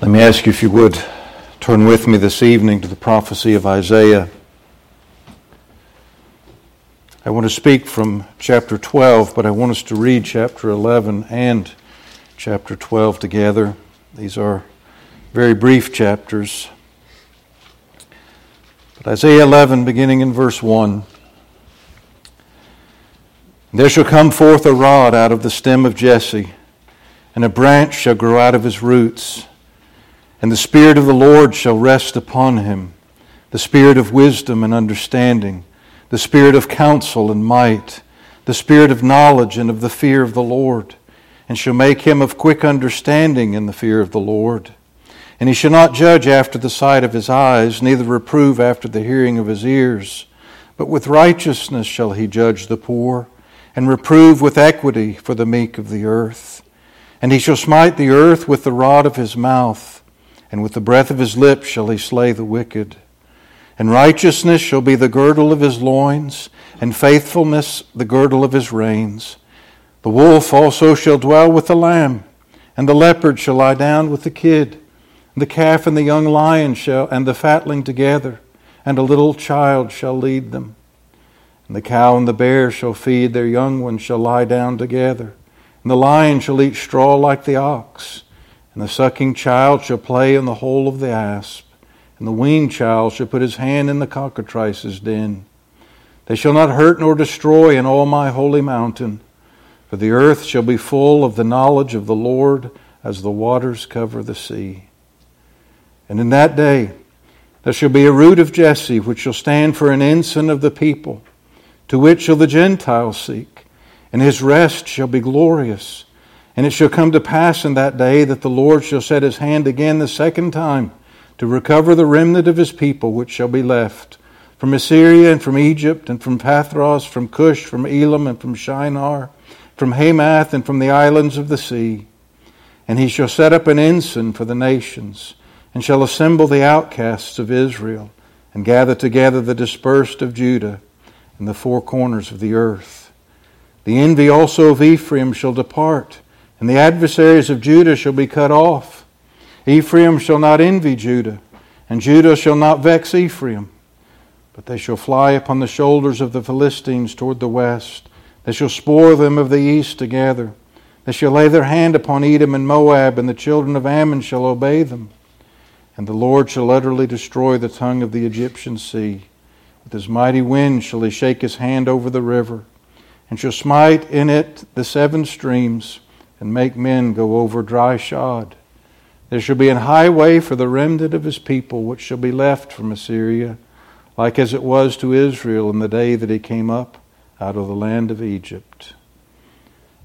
Let me ask you if you would turn with me this evening to the prophecy of Isaiah. I want to speak from chapter 12, but I want us to read chapter 11 and chapter 12 together. These are very brief chapters. But Isaiah 11, beginning in verse 1. There shall come forth a rod out of the stem of Jesse, and a branch shall grow out of his roots. And the Spirit of the Lord shall rest upon him the Spirit of wisdom and understanding, the Spirit of counsel and might, the Spirit of knowledge and of the fear of the Lord, and shall make him of quick understanding in the fear of the Lord. And he shall not judge after the sight of his eyes, neither reprove after the hearing of his ears, but with righteousness shall he judge the poor, and reprove with equity for the meek of the earth. And he shall smite the earth with the rod of his mouth and with the breath of his lips shall he slay the wicked. And righteousness shall be the girdle of his loins, and faithfulness the girdle of his reins. The wolf also shall dwell with the lamb, and the leopard shall lie down with the kid. And the calf and the young lion shall, and the fatling together, and a little child shall lead them. And the cow and the bear shall feed, their young ones shall lie down together. And the lion shall eat straw like the ox and the sucking child shall play in the hole of the asp, and the weaned child shall put his hand in the cockatrice's den. They shall not hurt nor destroy in all my holy mountain, for the earth shall be full of the knowledge of the Lord as the waters cover the sea. And in that day there shall be a root of Jesse, which shall stand for an ensign of the people, to which shall the Gentiles seek, and his rest shall be glorious. And it shall come to pass in that day that the Lord shall set his hand again the second time to recover the remnant of his people which shall be left from Assyria and from Egypt and from Pathros, from Cush, from Elam and from Shinar, from Hamath and from the islands of the sea. And he shall set up an ensign for the nations, and shall assemble the outcasts of Israel, and gather together the dispersed of Judah and the four corners of the earth. The envy also of Ephraim shall depart and the adversaries of Judah shall be cut off. Ephraim shall not envy Judah, and Judah shall not vex Ephraim. But they shall fly upon the shoulders of the Philistines toward the west. They shall spoil them of the east together. They shall lay their hand upon Edom and Moab, and the children of Ammon shall obey them. And the Lord shall utterly destroy the tongue of the Egyptian sea. With his mighty wind shall he shake his hand over the river, and shall smite in it the seven streams and make men go over dry shod. There shall be an highway for the remnant of his people, which shall be left from Assyria, like as it was to Israel in the day that he came up out of the land of Egypt.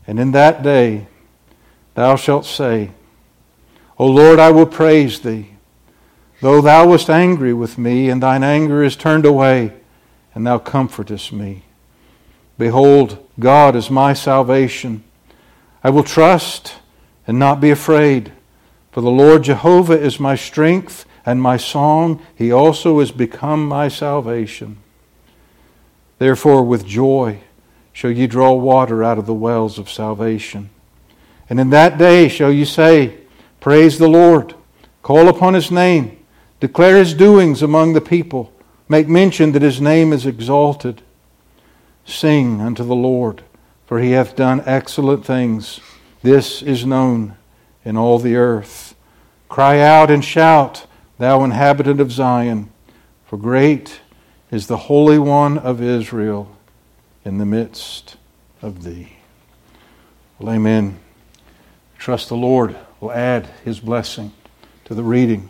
And in that day thou shalt say, O Lord, I will praise thee. Though thou wast angry with me, and thine anger is turned away, and thou comfortest me. Behold, God is my salvation. I will trust and not be afraid. For the Lord Jehovah is my strength and my song. He also is become my salvation. Therefore, with joy shall ye draw water out of the wells of salvation. And in that day shall ye say, Praise the Lord, call upon his name, declare his doings among the people, make mention that his name is exalted. Sing unto the Lord for he hath done excellent things. This is known in all the earth. Cry out and shout, thou inhabitant of Zion, for great is the Holy One of Israel in the midst of thee. Well, amen. Trust the Lord will add his blessing to the reading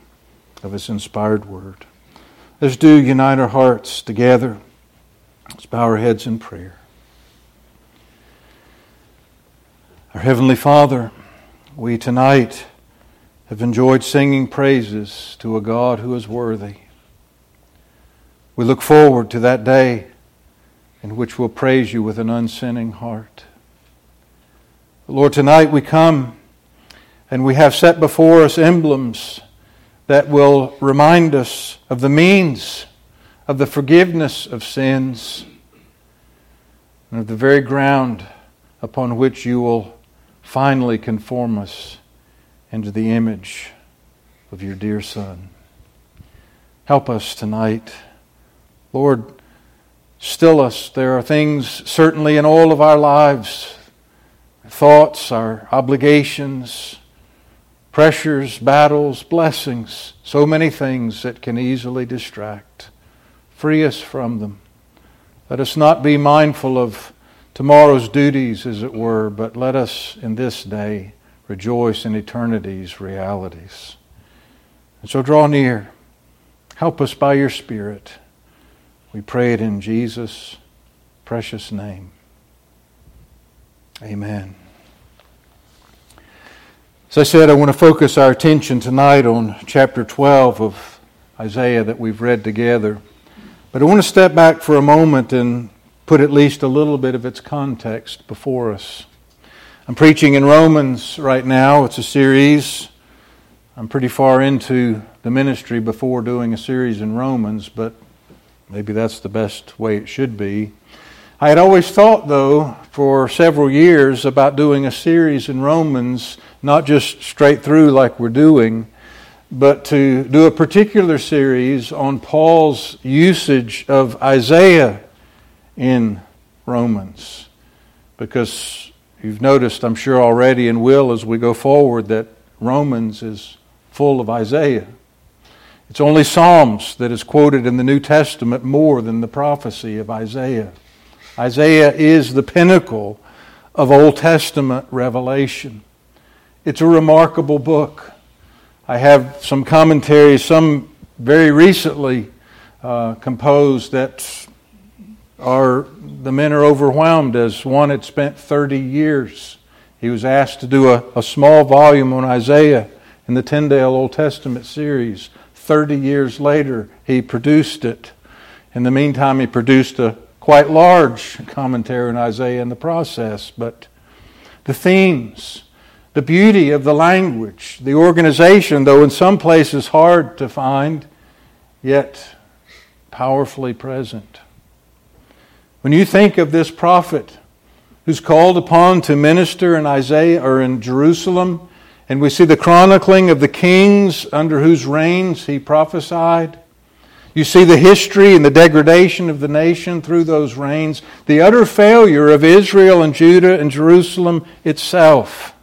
of his inspired word. Let's do unite our hearts together. Let's bow our heads in prayer. Our Heavenly Father, we tonight have enjoyed singing praises to a God who is worthy. We look forward to that day in which we'll praise you with an unsinning heart. Lord, tonight we come and we have set before us emblems that will remind us of the means of the forgiveness of sins and of the very ground upon which you will finally conform us into the image of your dear Son. Help us tonight. Lord, still us. There are things certainly in all of our lives thoughts, our obligations, pressures, battles, blessings, so many things that can easily distract. Free us from them. Let us not be mindful of tomorrow's duties, as it were, but let us in this day rejoice in eternity's realities. And so draw near. Help us by your Spirit. We pray it in Jesus' precious name. Amen. As I said, I want to focus our attention tonight on chapter 12 of Isaiah that we've read together. But I want to step back for a moment and put at least a little bit of its context before us. I'm preaching in Romans right now. It's a series. I'm pretty far into the ministry before doing a series in Romans, but maybe that's the best way it should be. I had always thought, though, for several years about doing a series in Romans, not just straight through like we're doing, but to do a particular series on Paul's usage of Isaiah in Romans. Because you've noticed, I'm sure already, and will as we go forward, that Romans is full of Isaiah. It's only Psalms that is quoted in the New Testament more than the prophecy of Isaiah. Isaiah is the pinnacle of Old Testament revelation. It's a remarkable book. I have some commentaries, some very recently uh, composed, that are the men are overwhelmed as one had spent 30 years. He was asked to do a, a small volume on Isaiah in the Tyndale Old Testament series. 30 years later, he produced it. In the meantime, he produced a quite large commentary on Isaiah in the process, but the themes, the beauty of the language, the organization, though in some places hard to find, yet powerfully present. When you think of this prophet who's called upon to minister in Isaiah or in Jerusalem, and we see the chronicling of the kings under whose reigns he prophesied, you see the history and the degradation of the nation through those reigns, the utter failure of Israel and Judah and Jerusalem itself.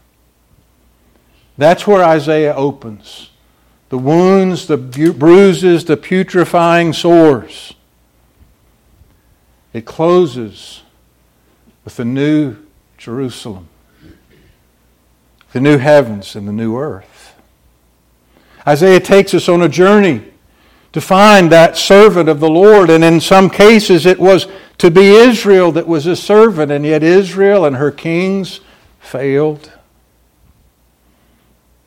That's where Isaiah opens. The wounds, the bruises, the putrefying sores. It closes with the new Jerusalem, the new heavens and the new earth. Isaiah takes us on a journey to find that servant of the Lord. And in some cases, it was to be Israel that was a servant, and yet Israel and her kings failed.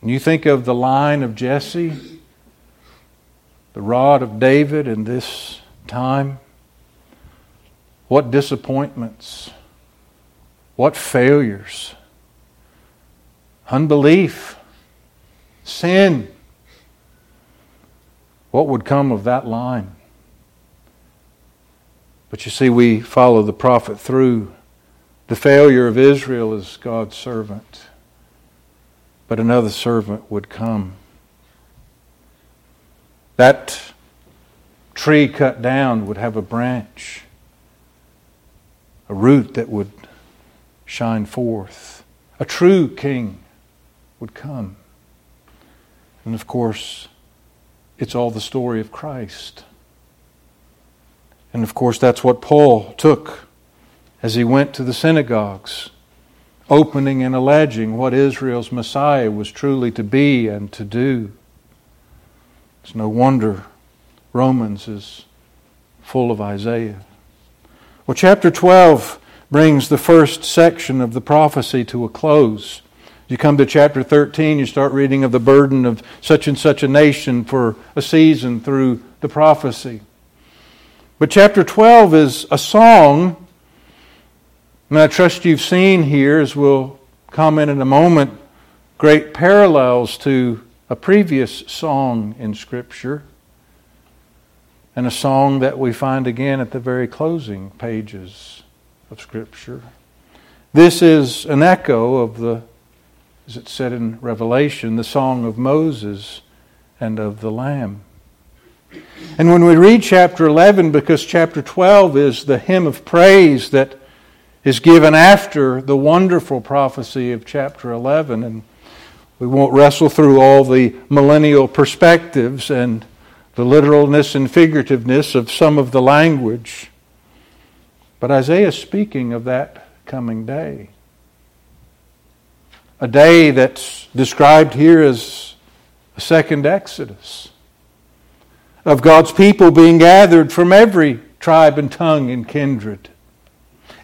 And you think of the line of Jesse, the rod of David in this time. What disappointments, what failures, unbelief, sin what would come of that line? But you see, we follow the prophet through. The failure of Israel is God's servant, but another servant would come. That tree cut down would have a branch, a root that would shine forth. A true king would come. And of course, it's all the story of Christ. And of course, that's what Paul took as he went to the synagogues, opening and alleging what Israel's Messiah was truly to be and to do. It's no wonder Romans is full of Isaiah. Well, chapter 12 brings the first section of the prophecy to a close. You come to chapter 13, you start reading of the burden of such and such a nation for a season through the prophecy. But chapter 12 is a song, and I trust you've seen here, as we'll comment in a moment, great parallels to a previous song in Scripture, and a song that we find again at the very closing pages of Scripture. This is an echo of the as it said in Revelation, the song of Moses and of the Lamb. And when we read chapter 11, because chapter 12 is the hymn of praise that is given after the wonderful prophecy of chapter 11, and we won't wrestle through all the millennial perspectives and the literalness and figurativeness of some of the language. But Isaiah is speaking of that coming day. A day that's described here as a second Exodus of God's people being gathered from every tribe and tongue and kindred,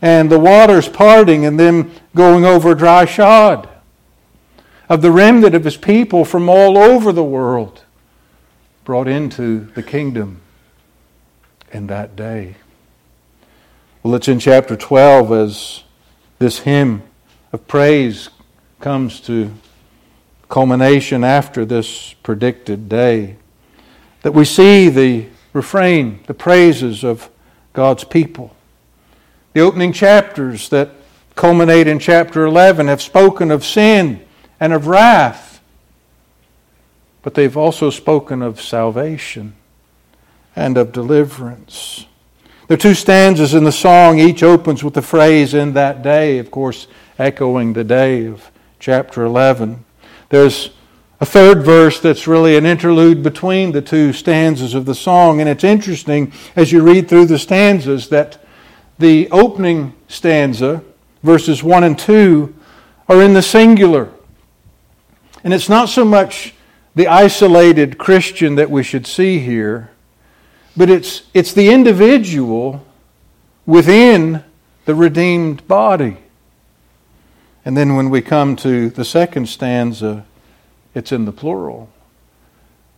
and the waters parting and them going over dry shod, of the remnant of his people from all over the world brought into the kingdom in that day. Well, it's in chapter 12 as this hymn of praise comes to culmination after this predicted day that we see the refrain, the praises of God's people. The opening chapters that culminate in chapter 11 have spoken of sin and of wrath, but they've also spoken of salvation and of deliverance. There are two stanzas in the song. Each opens with the phrase, in that day, of course, echoing the day of chapter 11. There's a third verse that's really an interlude between the two stanzas of the song. And it's interesting as you read through the stanzas that the opening stanza, verses 1 and 2, are in the singular. And it's not so much the isolated Christian that we should see here, but it's, it's the individual within the redeemed body. And then when we come to the second stanza, it's in the plural.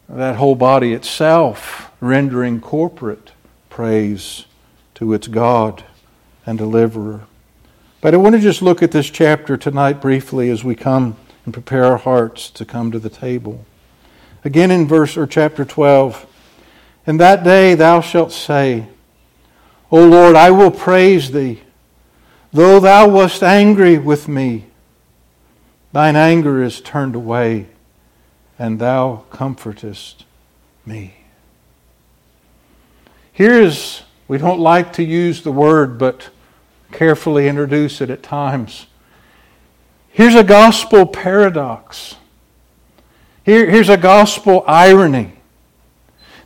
That whole body itself rendering corporate praise to its God and deliverer. But I want to just look at this chapter tonight briefly as we come and prepare our hearts to come to the table. Again in verse or chapter 12, in that day thou shalt say, O Lord, I will praise thee, though thou wast angry with me. Thine anger is turned away and thou comfortest me. Here's, we don't like to use the word, but carefully introduce it at times. Here's a gospel paradox. Here, here's a gospel irony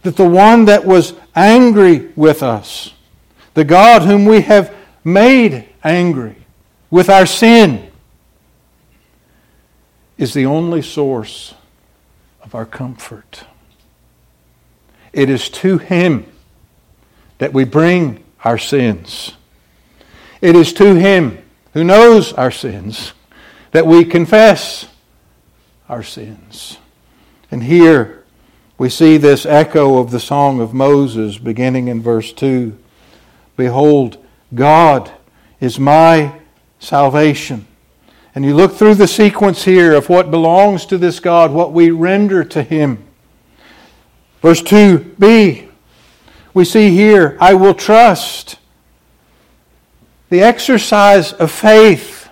that the one that was angry with us, the God whom we have made angry with our sin, is the only source of our comfort. It is to Him that we bring our sins. It is to Him who knows our sins that we confess our sins. And here we see this echo of the song of Moses beginning in verse 2 Behold, God is my salvation. And you look through the sequence here of what belongs to this God, what we render to Him. Verse 2b, we see here, I will trust. The exercise of faith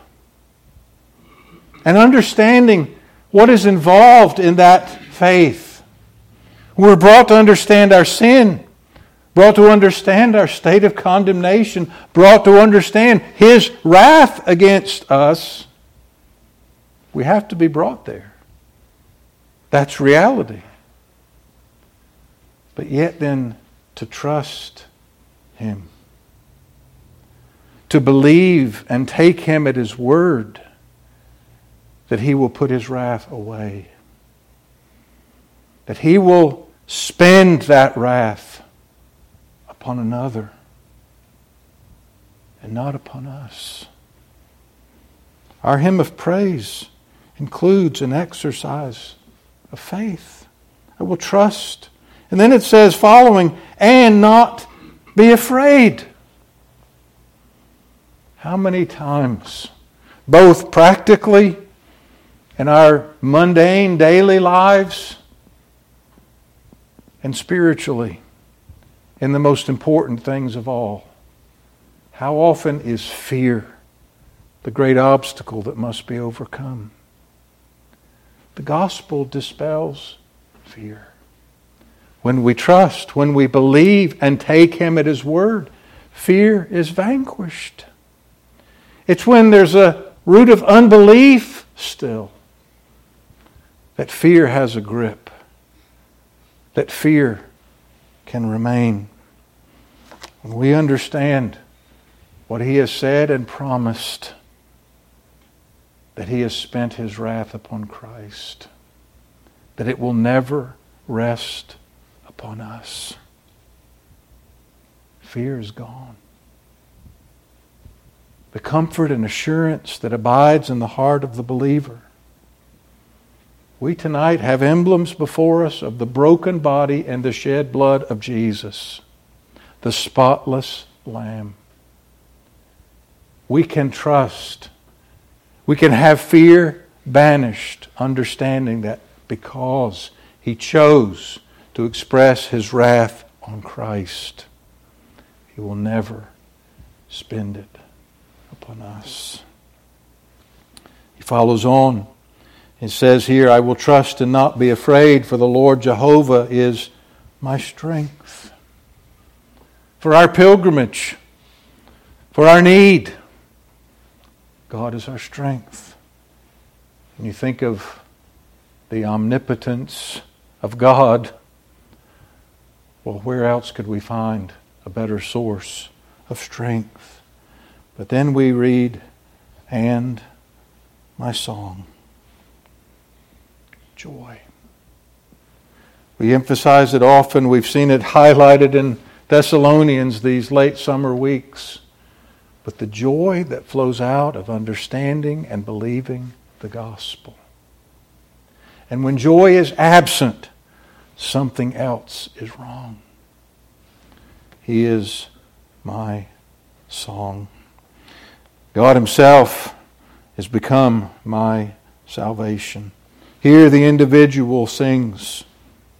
and understanding what is involved in that faith. We're brought to understand our sin, brought to understand our state of condemnation, brought to understand His wrath against us we have to be brought there. That's reality. But yet, then, to trust Him, to believe and take Him at His word that He will put His wrath away, that He will spend that wrath upon another and not upon us. Our hymn of praise includes an exercise of faith. I will trust. And then it says, following, and not be afraid. How many times, both practically in our mundane daily lives and spiritually, in the most important things of all, how often is fear the great obstacle that must be overcome? The gospel dispels fear. When we trust, when we believe and take Him at His word, fear is vanquished. It's when there's a root of unbelief still that fear has a grip, that fear can remain. When we understand what He has said and promised, that He has spent His wrath upon Christ, that it will never rest upon us. Fear is gone. The comfort and assurance that abides in the heart of the believer. We tonight have emblems before us of the broken body and the shed blood of Jesus, the spotless Lamb. We can trust. We can have fear banished, understanding that because He chose to express His wrath on Christ, He will never spend it upon us. He follows on. It says here, I will trust and not be afraid, for the Lord Jehovah is my strength. For our pilgrimage, for our need, God is our strength. And you think of the omnipotence of God, well, where else could we find a better source of strength? But then we read, and my song, joy. We emphasize it often. We've seen it highlighted in Thessalonians these late summer weeks. But the joy that flows out of understanding and believing the gospel. And when joy is absent, something else is wrong. He is my song. God Himself has become my salvation. Here, the individual sings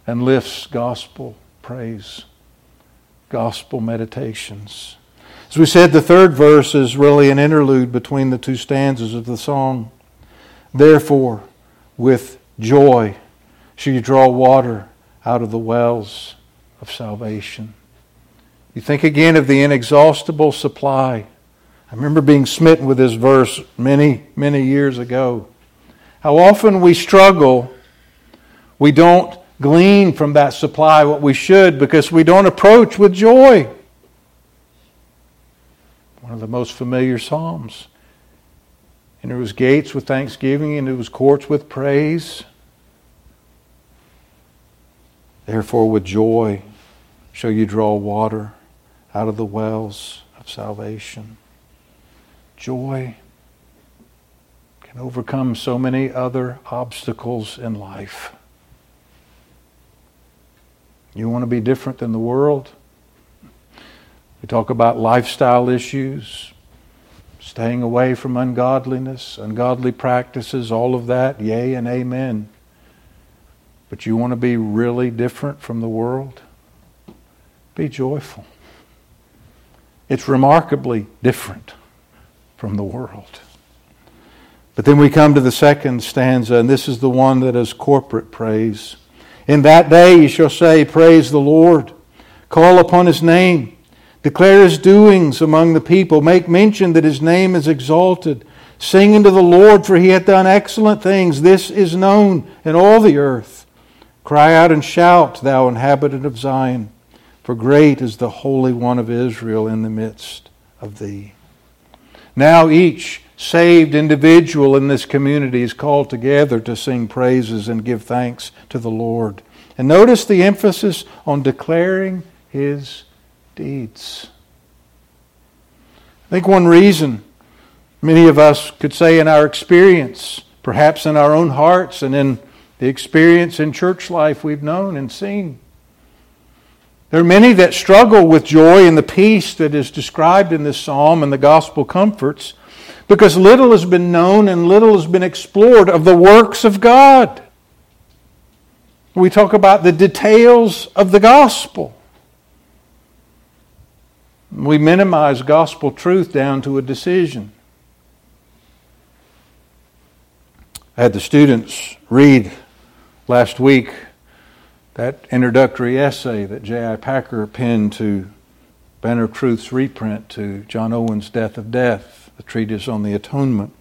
and lifts gospel praise, gospel meditations. As we said, the third verse is really an interlude between the two stanzas of the song. Therefore, with joy shall you draw water out of the wells of salvation. You think again of the inexhaustible supply I remember being smitten with this verse many, many years ago. How often we struggle, we don't glean from that supply what we should because we don't approach with joy. One of the most familiar Psalms. Enter his gates with thanksgiving, and his courts with praise. Therefore, with joy shall you draw water out of the wells of salvation joy overcome so many other obstacles in life. You want to be different than the world? We talk about lifestyle issues, staying away from ungodliness, ungodly practices, all of that, yea and amen. But you want to be really different from the world? Be joyful. It's remarkably different from the world. But then we come to the second stanza, and this is the one that is corporate praise. In that day you shall say, Praise the Lord. Call upon his name. Declare his doings among the people. Make mention that his name is exalted. Sing unto the Lord, for he hath done excellent things. This is known in all the earth. Cry out and shout, thou inhabitant of Zion, for great is the Holy One of Israel in the midst of thee. Now each saved individual in this community is called together to sing praises and give thanks to the Lord. And notice the emphasis on declaring his deeds. I think one reason many of us could say in our experience, perhaps in our own hearts and in the experience in church life we've known and seen, there are many that struggle with joy and the peace that is described in this psalm and the gospel comforts because little has been known and little has been explored of the works of God. We talk about the details of the gospel. We minimize gospel truth down to a decision. I had the students read last week That introductory essay that J.I. Packer penned to Banner Truth's reprint to John Owen's Death of Death, the treatise on the atonement.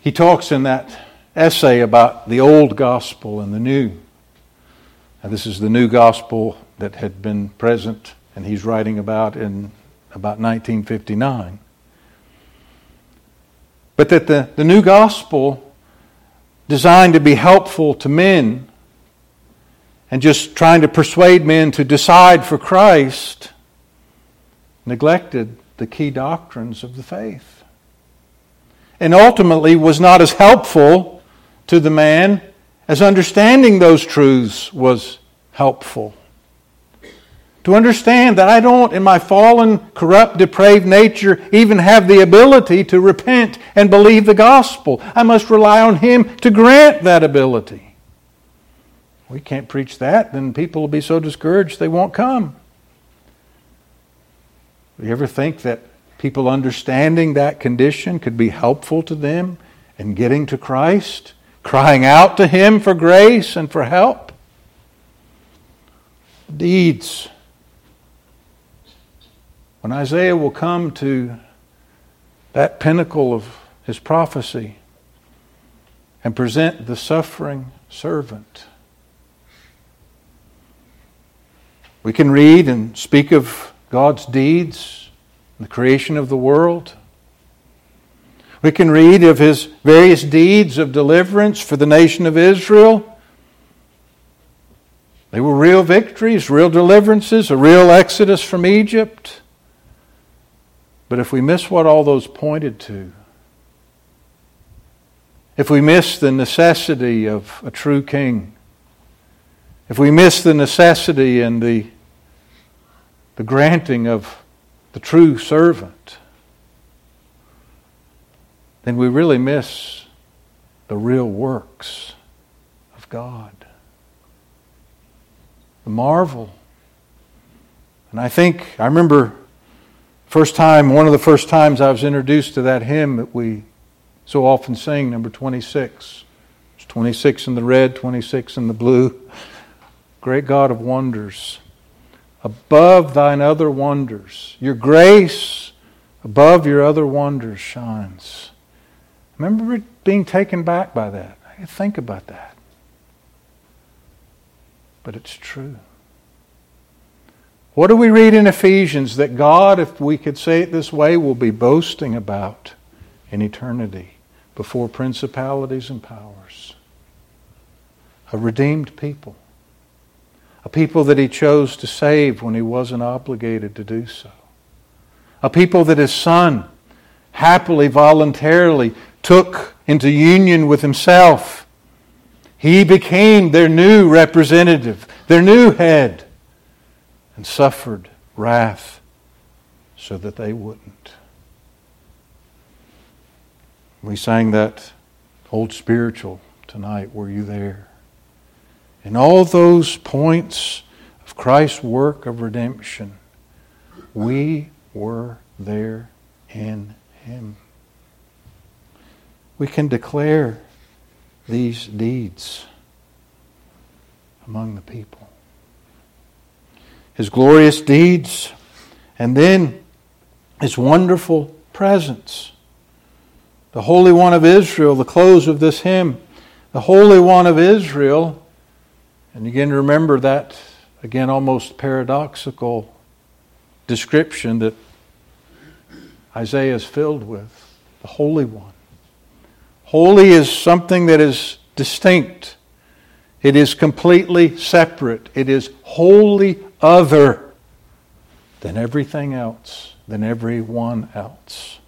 He talks in that essay about the old gospel and the new. And this is the new gospel that had been present and he's writing about in about 1959. But that the, the new gospel, designed to be helpful to men and just trying to persuade men to decide for Christ, neglected the key doctrines of the faith. And ultimately was not as helpful to the man as understanding those truths was helpful. To understand that I don't, in my fallen, corrupt, depraved nature, even have the ability to repent and believe the gospel. I must rely on Him to grant that ability. We can't preach that, then people will be so discouraged they won't come. Do you ever think that people understanding that condition could be helpful to them in getting to Christ, crying out to Him for grace and for help? Deeds when Isaiah will come to that pinnacle of his prophecy and present the suffering servant, we can read and speak of God's deeds, the creation of the world. We can read of his various deeds of deliverance for the nation of Israel. They were real victories, real deliverances, a real exodus from Egypt. But if we miss what all those pointed to, if we miss the necessity of a true king, if we miss the necessity and the, the granting of the true servant, then we really miss the real works of God. The marvel. And I think, I remember First time, one of the first times I was introduced to that hymn that we so often sing, number 26. It's 26 in the red, 26 in the blue. Great God of wonders, above thine other wonders, your grace above your other wonders shines. Remember being taken back by that. Think about that. But it's true. What do we read in Ephesians that God, if we could say it this way, will be boasting about in eternity before principalities and powers? A redeemed people. A people that he chose to save when he wasn't obligated to do so. A people that his son happily, voluntarily took into union with himself. He became their new representative, their new head and suffered wrath so that they wouldn't. We sang that old spiritual tonight. Were you there? In all those points of Christ's work of redemption, we were there in Him. We can declare these deeds among the people his glorious deeds, and then his wonderful presence. The Holy One of Israel, the close of this hymn, the Holy One of Israel, and again remember that, again, almost paradoxical description that Isaiah is filled with the Holy One. Holy is something that is distinct. It is completely separate. It is wholly other than everything else, than everyone else.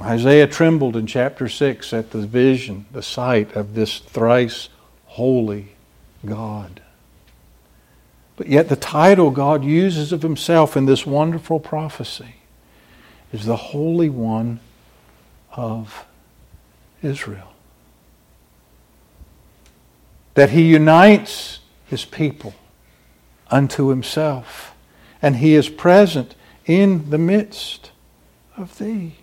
Isaiah trembled in chapter 6 at the vision, the sight of this thrice holy God. But yet, the title God uses of himself in this wonderful prophecy is the Holy One of Israel. That he unites his people unto himself, and he is present in the midst of thee.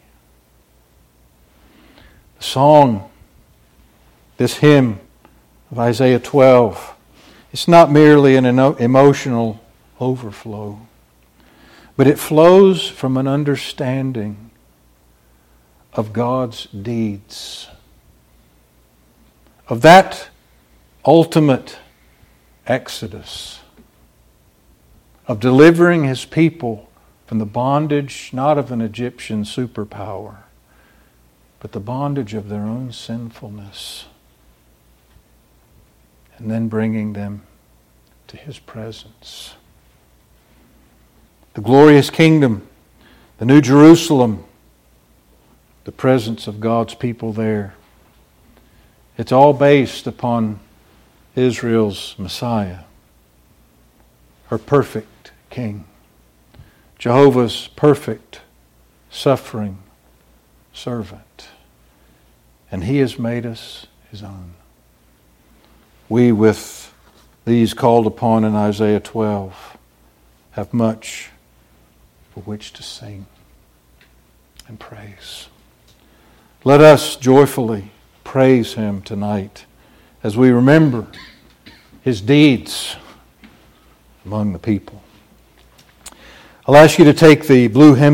The song, this hymn of Isaiah 12, it's not merely an emotional overflow, but it flows from an understanding of God's deeds, of that ultimate exodus, of delivering his people from the bondage not of an Egyptian superpower, but the bondage of their own sinfulness, and then bringing them to his presence. The glorious kingdom, the New Jerusalem, the presence of God's people there. It's all based upon Israel's Messiah, her perfect King, Jehovah's perfect, suffering servant. And He has made us His own. We, with these called upon in Isaiah 12, have much for which to sing and praise. Let us joyfully praise Him tonight as we remember his deeds among the people. I'll ask you to take the blue hymn.